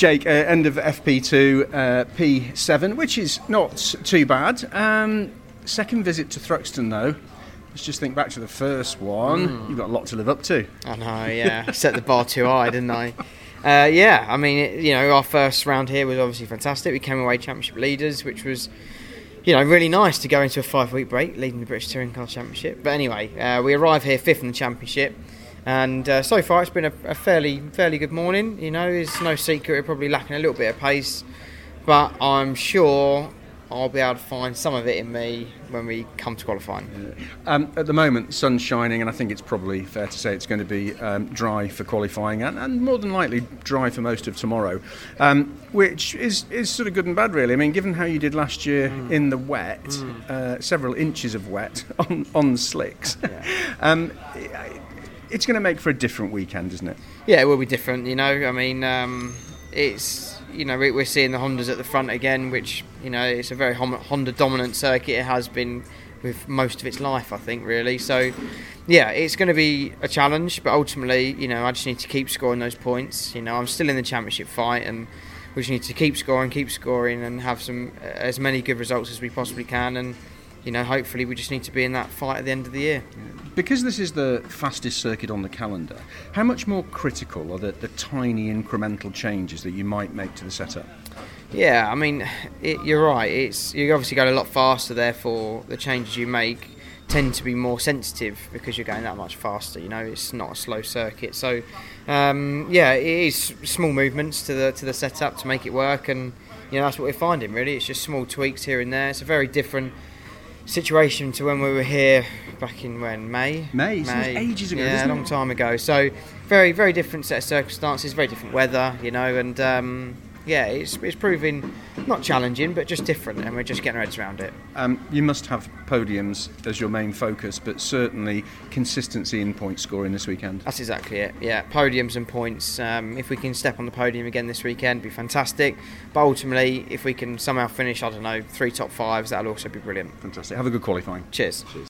Jake, uh, end of FP2, uh, P7, which is not too bad. Um, second visit to Thruxton, though. Let's just think back to the first one. You've got a lot to live up to. I know, yeah. Set the bar too high, didn't I? Uh, yeah, I mean, it, you know, our first round here was obviously fantastic. We came away championship leaders, which was, you know, really nice to go into a five-week break leading the British Touring Car Championship. But anyway, uh, we arrived here fifth in the championship, and uh, so far it's been a, a fairly, fairly good morning. You know, it's no secret we're probably lacking a little bit of pace, but I'm sure I'll be able to find some of it in me when we come to qualifying. Um, at the moment, sun's shining, and I think it's probably fair to say it's going to be um, dry for qualifying, and, and more than likely dry for most of tomorrow, um, which is, is sort of good and bad, really. I mean, given how you did last year in the wet, uh, several inches of wet on, on slicks, um, it's going to make for a different weekend, isn't it? Yeah, it will be different. You know, I mean, um, it's you know we- we're seeing the Hondas at the front again, which you know it's a very Honda dominant circuit. It has been with most of its life, I think, really. So, yeah, it's going to be a challenge, but ultimately, you know, I just need to keep scoring those points. You know, I'm still in the championship fight, and we just need to keep scoring, keep scoring, and have some as many good results as we possibly can. And you know, hopefully, we just need to be in that fight at the end of the year. Because this is the fastest circuit on the calendar, how much more critical are the, the tiny incremental changes that you might make to the setup? Yeah, I mean, it, you're right. It's you obviously go a lot faster, therefore the changes you make tend to be more sensitive because you're going that much faster. You know, it's not a slow circuit, so um, yeah, it is small movements to the to the setup to make it work, and you know that's what we're finding. Really, it's just small tweaks here and there. It's a very different situation to when we were here back in when May. May, seems ages ago, Yeah, a long it? time ago. So very very different set of circumstances, very different weather. You know, and um, yeah, it's it's proving not challenging, but just different, and we're just getting our heads around it. Um, you must have podiums as your main focus, but certainly consistency in point scoring this weekend. That's exactly it. Yeah, podiums and points. Um, if we can step on the podium again this weekend, be fantastic. But ultimately, if we can somehow finish, I don't know, three top fives, that'll also be brilliant. Fantastic. Have a good qualifying. Cheers.